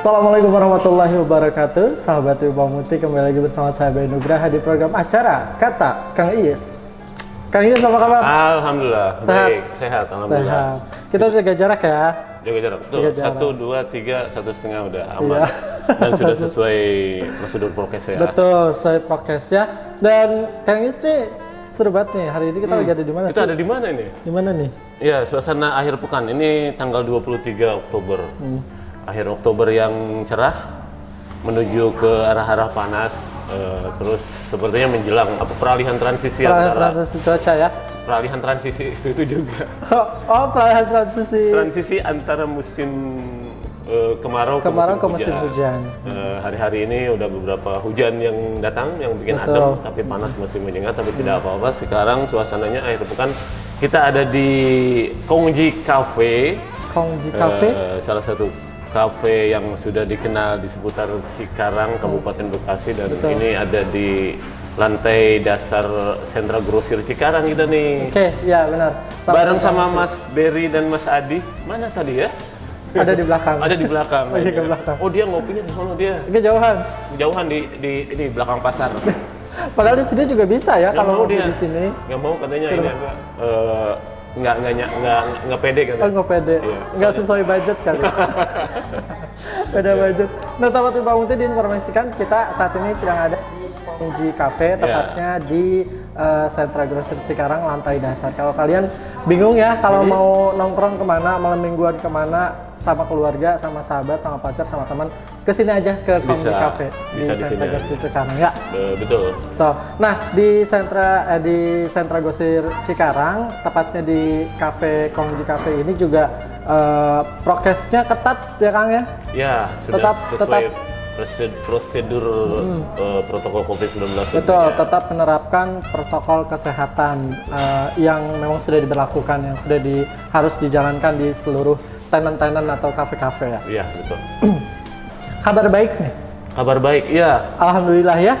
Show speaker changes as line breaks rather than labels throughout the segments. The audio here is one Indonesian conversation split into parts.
Assalamualaikum warahmatullahi wabarakatuh Sahabat Ibu Muti kembali lagi bersama saya Bayu Nugraha di program acara Kata Kang Iis Kang Iis apa kabar?
Alhamdulillah,
Sehat?
baik, sehat, alhamdulillah.
Sehat Kita jaga jarak ya
Jaga jarak, tuh,
Jaga jarak.
satu, dua, tiga, satu setengah udah aman.
Iya.
Dan sudah sesuai prosedur prokes ya.
Betul, saya podcast ya Dan Kang Iis nih seru banget nih Hari ini kita lagi ada di mana
Hmm. Kita
sih?
ada di mana ini?
Di mana nih?
Ya, suasana akhir pekan. Ini tanggal 23 Oktober.
Hmm.
Akhir Oktober yang cerah menuju ke arah-arah panas. eh, terus sepertinya menjelang apa peralihan transisi
Peralihan
antara
transisi cuaca ya
peralihan transisi itu, itu juga.
Oh, peralihan transisi
Transisi antara musim eh, kemarau,
Kemarau
ke
ke
musim,
musim
hujan.
hujan
Eh, hari-hari ini udah beberapa hujan yang datang yang bikin
Betul.
adem tapi panas masih menyengat tapi tidak apa-apa sekarang suasananya akhir pekan kita ada di Kongji Cafe
Kongji Cafe
eh, salah satu kafe yang sudah dikenal di seputar Cikarang Kabupaten Bekasi dan ini ada di lantai dasar sentra grosir Cikarang kita nih.
Oke, ya benar. Sama-
bareng sama Mas Berry dan Mas Adi. Mana tadi ya?
Ada di belakang.
Ada di belakang.
Oh, iya, ke belakang.
oh dia ngopinya di sana dia.
Kejauhan
jauhan. Di di ini belakang pasar.
Padahal di sini juga bisa ya
Nggak
kalau
mau
mau di
dia.
sini.
nggak mau katanya ini apa eh, nggak nggak nggak nggak nggak pede
Oh
katanya
nggak pede,
Iya,
nggak sesuai budget kan? Beda budget. Nah sahabat Ibu Muti diinformasikan kita saat ini sedang ada di Cafe,
Iya.
tepatnya di eh, Sentra Grosir Cikarang lantai dasar. Kalau kalian bingung ya kalau mau nongkrong ke mana, malam mingguan ke mana, sama keluarga, sama sahabat, sama pacar, sama teman, ke sini aja ke Kongji
Bisa.
Cafe
Bisa di
Sentra
sini
Grosir Cikarang ya.
Betul
Tuh. Nah, di sentra eh, di sentra Gosir Cikarang, tepatnya di Cafe Kongji Cafe ini juga eh, prokesnya ketat ya Kang ya.
ya sudah
Tetap-
sesuai
tetap. Hmm.
prosedur, prosedur eh, protokol COVID-19
Betul,
tentunya.
tetap menerapkan protokol kesehatan eh, yang memang sudah diberlakukan, yang sudah di, harus dijalankan di seluruh tenan-tenan atau kafe-kafe ya.
iya betul
Kabar baik nih,
kabar baik iya
alhamdulillah ya.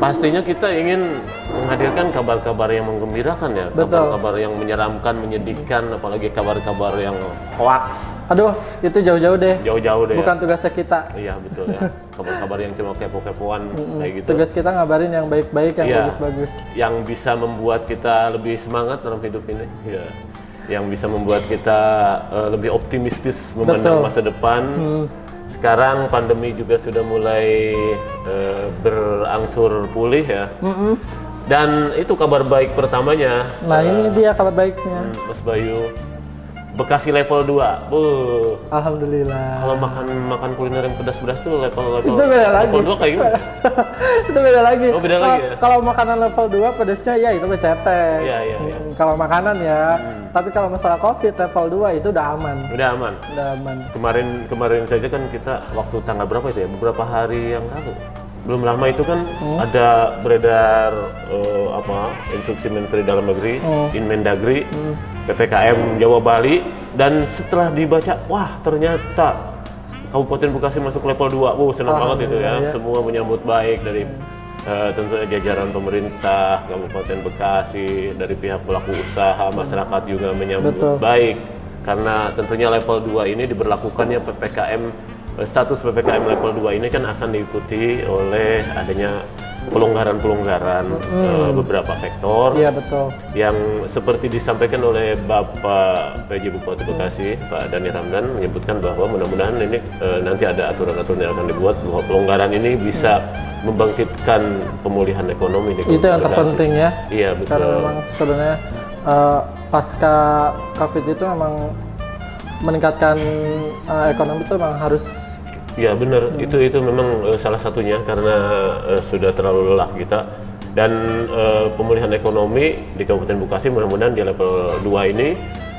Pastinya kita ingin menghadirkan kabar-kabar yang menggembirakan ya, kabar-kabar yang menyeramkan, menyedihkan, apalagi kabar-kabar yang hoax
Aduh, itu jauh-jauh deh.
jauh-jauh deh.
Bukan tugasnya kita.
Ya. Iya betul ya, kabar-kabar yang cuma kepo-kepoan kayak gitu,
Tugas kita ngabarin yang baik-baik, yang
Iya.
bagus-bagus.
yang bisa membuat kita lebih semangat dalam hidup ini, ya. Yang bisa membuat kita eh, lebih optimistis memandang
Betul.
masa depan.
Hmm.
Sekarang pandemi juga sudah mulai eh, berangsur pulih ya. Dan itu kabar baik pertamanya.
Nah, ini dia kabar baiknya.
Mas Bayu Bekasi level 2 Buh.
Alhamdulillah.
Kalau makan makan kuliner yang pedas-pedas tuh level level
Itu beda lagi.
level 2 kayak gimana?
itu beda lagi.
Oh, beda
Kalau-
lagi ya?
Kalau makanan level 2 pedasnya ya itu beceteng.
Iya, iya, iya.
Hmm, Kalau makanan ya. Tapi kalau masalah Covid level 2 itu udah aman.
Udah aman.
Udah aman.
Kemarin kemarin saja kan kita waktu tanggal berapa itu ya? Beberapa hari yang lalu. Belum lama itu kan
Hmm.
ada beredar eh, apa instruksi Menteri Dalam Negeri,
Hmm.
Inmendagri, PPKM Jawa Bali dan setelah dibaca, wah ternyata Kabupaten Bekasi masuk level 2. Wow, senang banget itu ya.
Alhamdulillah, ya.
Semua menyambut baik dari eh, tentunya jajaran pemerintah Kabupaten Bekasi, dari pihak pelaku usaha, masyarakat juga menyambut
Betul.
baik karena tentunya level 2 ini diberlakukannya PPKM eh, status PPKM level 2 ini kan akan diikuti oleh adanya pelonggaran-pelonggaran eh, beberapa sektor
Iya betul.
yang seperti disampaikan oleh Bapak PJ Bupati Bekasi Pak Dani Ramdan menyebutkan bahwa mudah-mudahan ini eh, nanti ada aturan-aturan yang akan dibuat bahwa pelonggaran ini bisa membangkitkan pemulihan ekonomi di
Itu yang
Bekasi.
terpenting ya.
Iya betul.
Karena memang sebenarnya eh, pasca Covid itu memang meningkatkan eh, ekonomi itu memang harus
Ya benar, itu itu memang eh, salah satunya karena eh, sudah terlalu lelah kita. Dan eh, pemulihan ekonomi di Kabupaten Bekasi mudah-mudahan di level 2 ini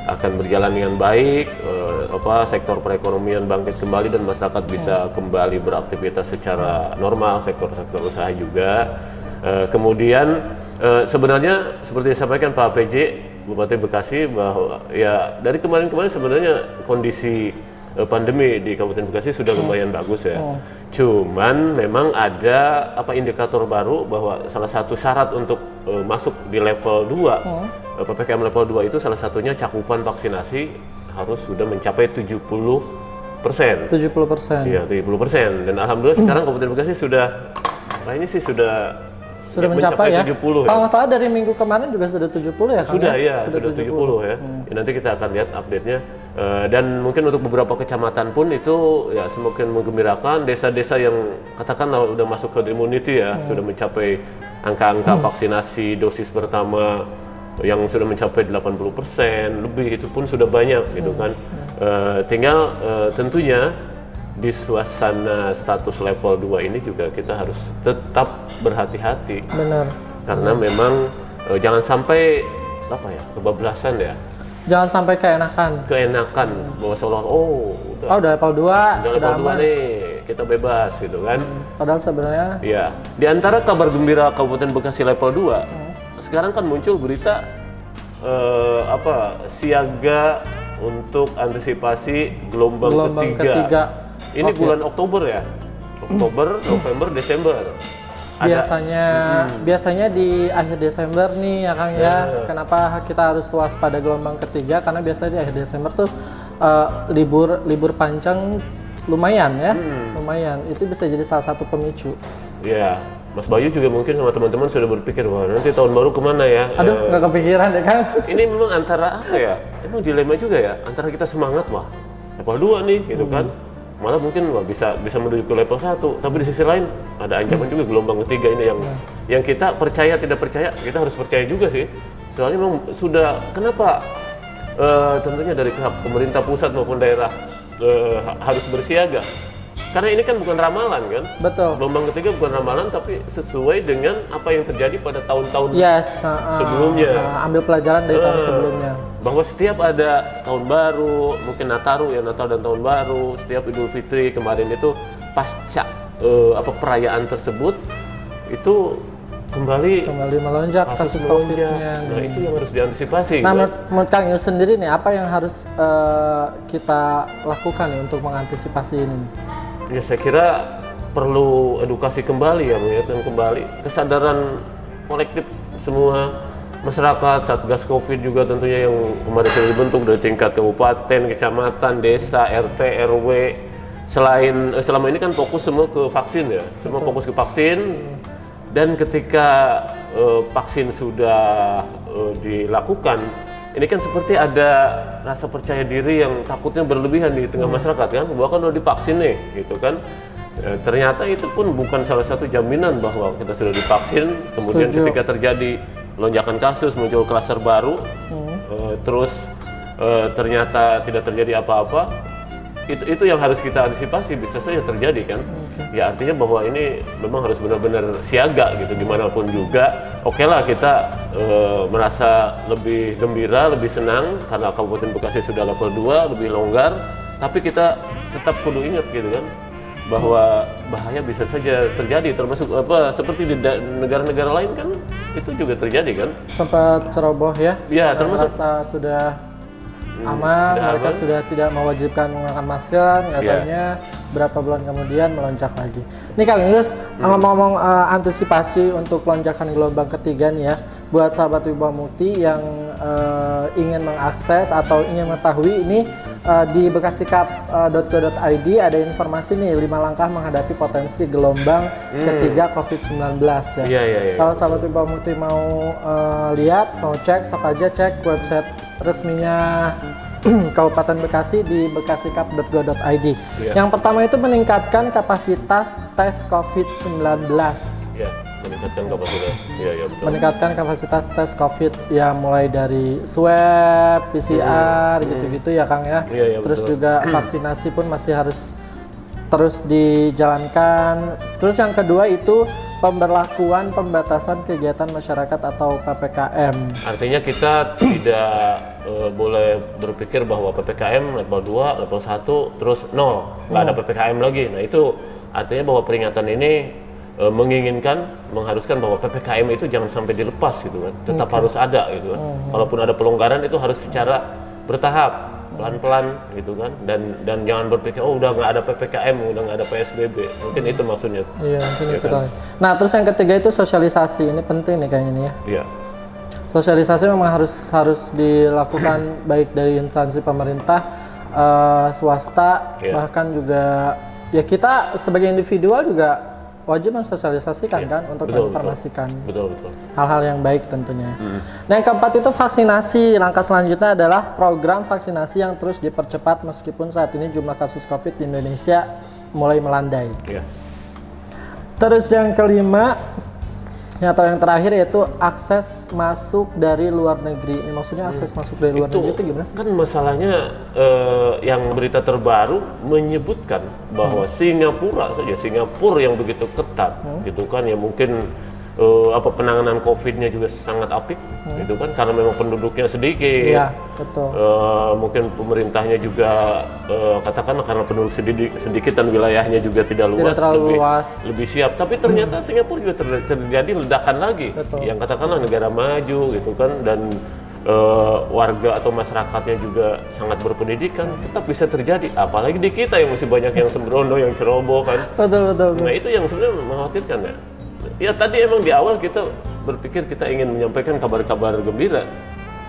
akan berjalan dengan baik, eh, apa sektor perekonomian bangkit kembali dan masyarakat bisa kembali beraktivitas secara normal, sektor-sektor usaha juga. Eh, kemudian eh, sebenarnya seperti disampaikan Pak PJ Bupati Bekasi bahwa ya dari kemarin-kemarin sebenarnya kondisi eh, pandemi di Kabupaten Bekasi sudah lumayan bagus ya. Cuman memang ada apa indikator baru bahwa salah satu syarat untuk eh, masuk di level 2 eh, PPKM level 2 itu salah satunya cakupan vaksinasi harus sudah mencapai 70 persen.
70 persen.
Iya, 70 persen. Dan alhamdulillah sekarang Kabupaten Bekasi sudah, nah ini sih sudah
Sudah mencapai, ya.
70 ya.
Kalau nggak salah dari minggu kemarin juga sudah 70 ya Kang?
Sudah ya,
Sudah
sudah 70, ya. Ya, Nanti kita akan lihat update-nya. Eh, dan mungkin untuk beberapa kecamatan pun itu ya semakin menggembirakan. Desa-desa yang katakanlah udah masuk herd immunity ya, sudah mencapai angka-angka vaksinasi dosis pertama yang sudah mencapai 80% lebih itu pun sudah banyak gitu kan. Eh, tinggal eh, tentunya di suasana status level 2 ini juga kita harus tetap berhati-hati
Benar.
karena memang eh, jangan sampai apa ya kebablasan ya
Jangan sampai keenakan.
keenakan bahwa seolah oh udah
Oh, udah level 2,
udah
udah,
level dua
aman.
nih kita bebas gitu kan
Padahal sebenarnya
ya di antara kabar gembira Kabupaten Bekasi level 2 sekarang kan muncul berita eh, apa siaga untuk antisipasi gelombang,
Gelombang
ketiga.
ketiga
ini bulan Oktober ya Oktober November Desember ada
biasanya biasanya di akhir Desember nih ya Kang ya. Kenapa kita harus waspada gelombang ketiga? Karena biasanya di akhir Desember tuh eh, libur libur panjang lumayan ya, lumayan. Itu bisa jadi salah satu pemicu.
Ya, Mas Bayu juga mungkin sama teman-teman sudah berpikir wah nanti tahun baru ke mana ya?
Aduh, nggak kepikiran Kang.
Eh, ini memang antara apa ya? Emang dilema juga ya antara kita semangat wah level 2 nih gitu kan. Malah mungkin wah bisa bisa menuju ke level 1, tapi di sisi lain ada ancaman juga gelombang ketiga ini yang yang kita percaya tidak percaya, kita harus percaya juga sih. Soalnya memang sudah kenapa eh, tentunya dari pihak pemerintah pusat maupun daerah ha- harus bersiaga? Karena ini kan bukan ramalan kan?
Betul.
Gelombang ketiga bukan ramalan tapi sesuai dengan apa yang terjadi pada tahun-tahun
Yes. uh, uh,
Sebelumnya.
uh, ambil pelajaran dari tahun
Eh,
sebelumnya.
Bahwa setiap ada tahun baru, mungkin Nataru ya Natal dan tahun baru, setiap Idul Fitri kemarin itu pasca eh, apa perayaan tersebut itu kembali
Kembali melonjak kasus,
melonjak.
COVID-nya.
Nah, itu yang harus diantisipasi.
Nah,
kan?
menurut, Kang Yus sendiri nih, apa yang harus eh, kita lakukan nih untuk mengantisipasi ini?
Ya saya kira perlu edukasi kembali ya mengingatkan kembali kesadaran kolektif semua masyarakat Satgas Covid juga tentunya yang kemarin sudah dibentuk dari tingkat kabupaten, kecamatan, desa, RT, RW. Selain eh, selama ini kan fokus semua ke vaksin ya, semua fokus ke vaksin. Dan ketika eh, vaksin sudah eh, dilakukan ini kan seperti ada rasa percaya diri yang takutnya berlebihan di tengah masyarakat kan? Bahwa kan udah divaksin nih gitu kan? E, ternyata itu pun bukan salah satu jaminan bahwa kita sudah divaksin. Kemudian
Setuju.
ketika terjadi lonjakan kasus muncul klaster baru e, terus e, ternyata tidak terjadi apa-apa itu itu yang harus kita antisipasi bisa saja terjadi kan? Ya artinya bahwa ini memang harus benar-benar siaga gitu di mana pun juga. Oke lah kita eh, merasa lebih gembira lebih senang karena Kabupaten Bekasi sudah level 2 lebih longgar tapi kita tetap kudu ingat gitu kan bahwa bahaya bisa saja terjadi termasuk apa seperti di negara-negara lain kan itu juga terjadi kan
Sempat ceroboh ya?
ya termasuk
sudah aman,
sudah
mereka
aman.
sudah tidak mewajibkan menggunakan masker, katanya berapa bulan kemudian melonjak lagi. Ini Kang Yus, ngomong-ngomong eh, antisipasi untuk lonjakan gelombang ketiga nih ya, buat sahabat Wibawa Mukti yang eh, ingin mengakses atau ingin mengetahui ini eh, di bekasikap.go.id ada informasi nih 5 langkah menghadapi potensi gelombang ketiga COVID-19 ya.
Iya, iya, iya.
Kalau sahabat Wibawa Mukti mau eh, lihat, mau cek, sok aja cek website resminya Kabupaten Bekasi di bekasikap.go.id.
Iya.
Yang pertama itu meningkatkan kapasitas tes COVID-19.
ya meningkatkan kapasitas ya ya betul
Meningkatkan kapasitas tes COVID ya mulai dari swab, PCR gitu-gitu ya Kang ya.
Iya, iya,
Terus
betul.
juga vaksinasi pun masih harus terus dijalankan. Terus yang kedua itu pemberlakuan pembatasan kegiatan masyarakat atau PPKM.
Artinya kita tidak eh, boleh berpikir bahwa PPKM level 2, level 1, terus 0, nggak ada PPKM lagi. Nah itu artinya bahwa peringatan ini eh, menginginkan, mengharuskan bahwa PPKM itu jangan sampai dilepas gitu kan, tetap harus ada gitu kan. Kalaupun ada pelonggaran itu harus secara bertahap, pelan-pelan gitu kan, dan dan jangan berpikir oh udah nggak ada PPKM, udah nggak ada PSBB, mungkin itu maksudnya.
Iya, mungkin itu kali. Nah, terus yang ketiga itu sosialisasi. Ini penting nih kayaknya nih ya.
Iya.
Sosialisasi memang harus harus dilakukan baik dari instansi pemerintah eh, swasta
Iya.
bahkan juga ya kita sebagai individual juga wajib mensosialisasikan kan untuk
Betul,
menginformasikan
Betul betul.
hal-hal yang baik tentunya.
Hmm.
Nah yang keempat itu vaksinasi. Langkah selanjutnya adalah program vaksinasi yang terus dipercepat meskipun saat ini jumlah kasus COVID di Indonesia mulai melandai.
Ya.
Terus yang kelima atau yang terakhir yaitu akses masuk dari luar negeri. Ini maksudnya akses masuk dari luar
Hmm. Itu
negeri itu gimana sih?
kan masalahnya eh, yang berita terbaru menyebutkan bahwa
Hmm.
Singapura saja Singapura yang begitu ketat gitu kan ya mungkin eh, apa penanganan COVID-nya juga sangat apik gitu kan karena memang penduduknya sedikit.
Hmm. Iya, betul.
Eh, mungkin pemerintahnya juga eh, katakanlah karena penduduk sedikit, sedikit dan wilayahnya juga tidak luas,
terlalu
lebih,
luas.
lebih siap. Tapi ternyata Singapura juga ter- terjadi ledakan lagi,
Betul.
yang katakanlah negara maju gitu kan dan eh, warga atau masyarakatnya juga sangat berpendidikan, tetap bisa terjadi. Apalagi di kita yang masih banyak yang sembrono, yang ceroboh kan.
Betul betul. betul.
Nah itu yang sebenarnya mengkhawatirkan ya. Ya tadi emang di awal kita berpikir kita ingin menyampaikan kabar-kabar gembira,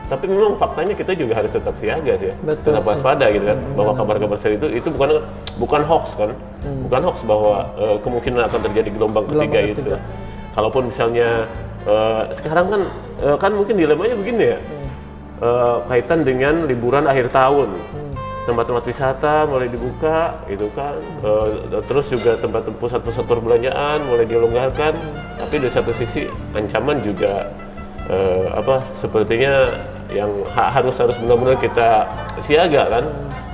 tapi memang faktanya kita juga harus tetap siaga sih, ya.
Betul
tetap waspada gitu kan, bahwa kabar-kabar seperti itu itu bukan bukan hoax kan, bukan hoax bahwa eh, kemungkinan akan terjadi gelombang,
Gelombang
ketiga,
ketiga.
itu. Kalaupun misalnya eh, sekarang kan eh, kan mungkin dilemanya begini ya, Eh, kaitan dengan liburan akhir tahun tempat-tempat wisata mulai dibuka gitu kan. Eh, terus juga tempat pusat-pusat perbelanjaan mulai dilonggarkan. Tapi di satu sisi ancaman juga eh, apa sepertinya yang ha- harus harus benar-benar kita siaga kan.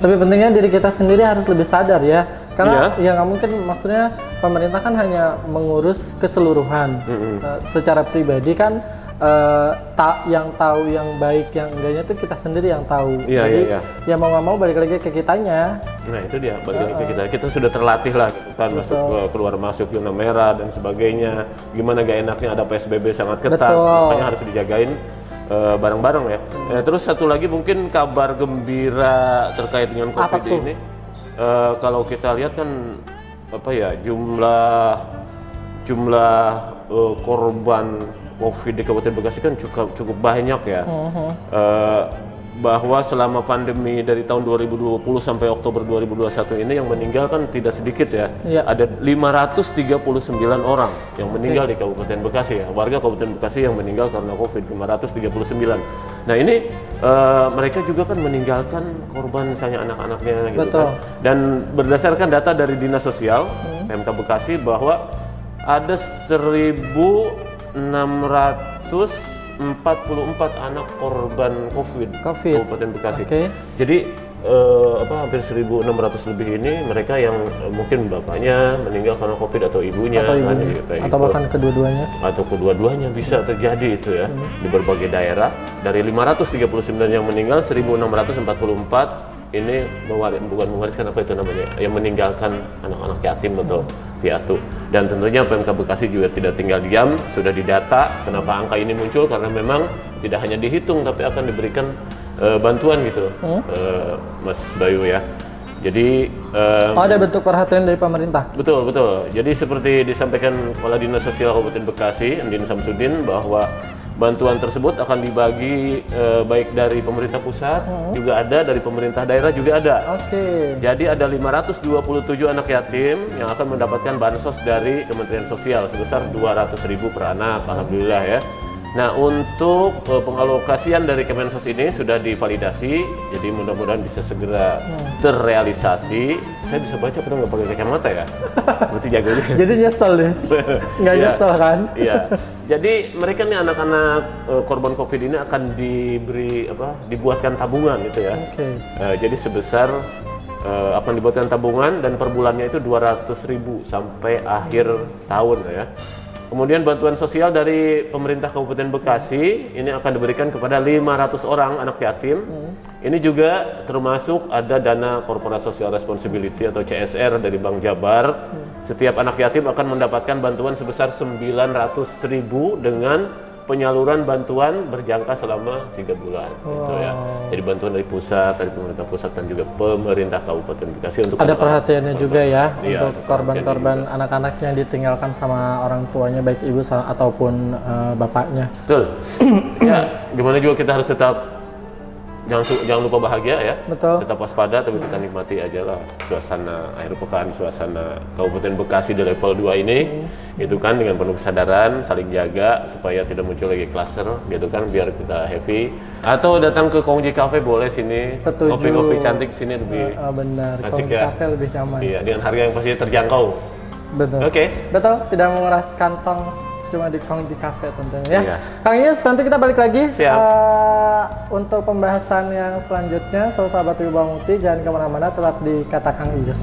Lebih pentingnya diri kita sendiri harus lebih sadar ya, karena
Iya.
ya nggak mungkin maksudnya pemerintah kan hanya mengurus keseluruhan. Eh, secara pribadi kan eh, ta- yang tahu yang baik yang enggaknya itu kita sendiri yang tahu.
Iya,
Jadi
iya,
ya mau nggak mau balik lagi ke kitanya.
Nah itu dia balik lagi ke kita. Kita sudah terlatih lah gitu kan masuk ke keluar masuk zona merah dan sebagainya. Gimana gak enaknya ada PSBB sangat ketat.
Betul.
Makanya harus dijagain eh, bareng-bareng ya. Eh, terus satu lagi mungkin kabar gembira terkait dengan COVID
tuh?
ini. Eh, kalau kita lihat kan apa ya jumlah jumlah eh, korban COVID di Kabupaten Bekasi kan cukup cukup banyak ya.
Mhm.
Eh, bahwa selama pandemi dari tahun 2020 sampai Oktober 2021 ini yang meninggal kan tidak sedikit ya.
Iya.
Ada 539 orang yang meninggal di Kabupaten Bekasi ya. Warga Kabupaten Bekasi yang meninggal karena Covid 539. Nah, ini eh, mereka juga kan meninggalkan korban misalnya anak-anaknya gitu
Betul.
kan. Dan berdasarkan data dari Dinas Sosial PMK Bekasi bahwa ada 1644 anak korban COVID,
COVID.
Kabupaten Bekasi.
Oke.
Jadi eh, apa hampir 1.600 lebih ini mereka yang eh, mungkin bapaknya meninggal karena COVID atau ibunya,
Atau
kan,
ibunya,
gitu, kayak
atau
gitu.
bahkan kedua-duanya.
atau kedua-duanya bisa terjadi itu ya di berbagai daerah. Dari 539 yang meninggal 1.644 ini mewari- bukan mewariskan apa itu namanya, yang meninggalkan anak-anak yatim atau piatu. Dan tentunya PMK Bekasi juga tidak tinggal diam, sudah didata. Kenapa angka ini muncul? Karena memang tidak hanya dihitung, tapi akan diberikan eh, bantuan gitu, eh, Mas Bayu ya. Jadi
Oh, ada bentuk perhatian dari pemerintah.
Betul, betul. Jadi seperti disampaikan Kepala Dinas Sosial Kabupaten Bekasi, Andin Samsudin, bahwa bantuan tersebut akan dibagi eh, baik dari pemerintah pusat, juga ada dari pemerintah daerah juga ada.
Oke.
Jadi ada 527 anak yatim yang akan mendapatkan bansos dari Kementerian Sosial sebesar 200.000 per anak, alhamdulillah ya. Nah, untuk eh, pengalokasian dari Kemensos ini sudah divalidasi, jadi mudah-mudahan bisa segera terrealisasi. Saya bisa baca padahal nggak pakai kacamata ya. Berarti jago juga.
Jadi nyesel deh. Nggak
Iya.
nyesel kan?
Iya. Jadi mereka nih anak-anak eh, korban Covid ini akan diberi apa? Dibuatkan tabungan gitu ya.
Oke.
Eh, jadi sebesar eh, akan dibuatkan tabungan dan per bulannya itu 200.000 sampai akhir tahun ya. Kemudian bantuan sosial dari pemerintah Kabupaten Bekasi ini akan diberikan kepada 500 orang anak yatim. Ini juga termasuk ada dana Corporate Social Responsibility atau CSR dari Bank Jabar. Setiap anak yatim akan mendapatkan bantuan sebesar 900.000 dengan penyaluran bantuan berjangka selama tiga bulan gitu ya. Jadi bantuan dari pusat, dari pemerintah pusat dan juga pemerintah Kabupaten Bekasi untuk
Ada perhatiannya juga ya
Iya,
untuk korban-korban anak-anak yang ditinggalkan sama orang tuanya baik ibu ataupun eh, bapaknya.
Betul. ya, gimana juga kita harus tetap jangan jangan lupa bahagia ya.
Betul.
Tetap waspada tapi kita nikmati aja lah suasana akhir pekan, suasana Kabupaten Bekasi di level 2 ini gitu kan dengan penuh kesadaran, saling jaga supaya tidak muncul lagi klaster gitu kan biar kita happy. Atau datang ke Kongji Cafe boleh sini.
Setuju.
Ngopi-ngopi cantik sini lebih
Ah, benar. Kongji
ya.
Cafe lebih nyaman.
iya dengan harga yang pasti terjangkau.
Betul.
Oke.
Betul, tidak menguras kantong cuma di Kongji Cafe tentunya ya.
Iya.
Kang Yus, nanti kita balik lagi
Siap.
eh, untuk pembahasan yang selanjutnya. So, sahabat Wibawa Muti, jangan ke mana-mana, tetap di Kata Kang Yus.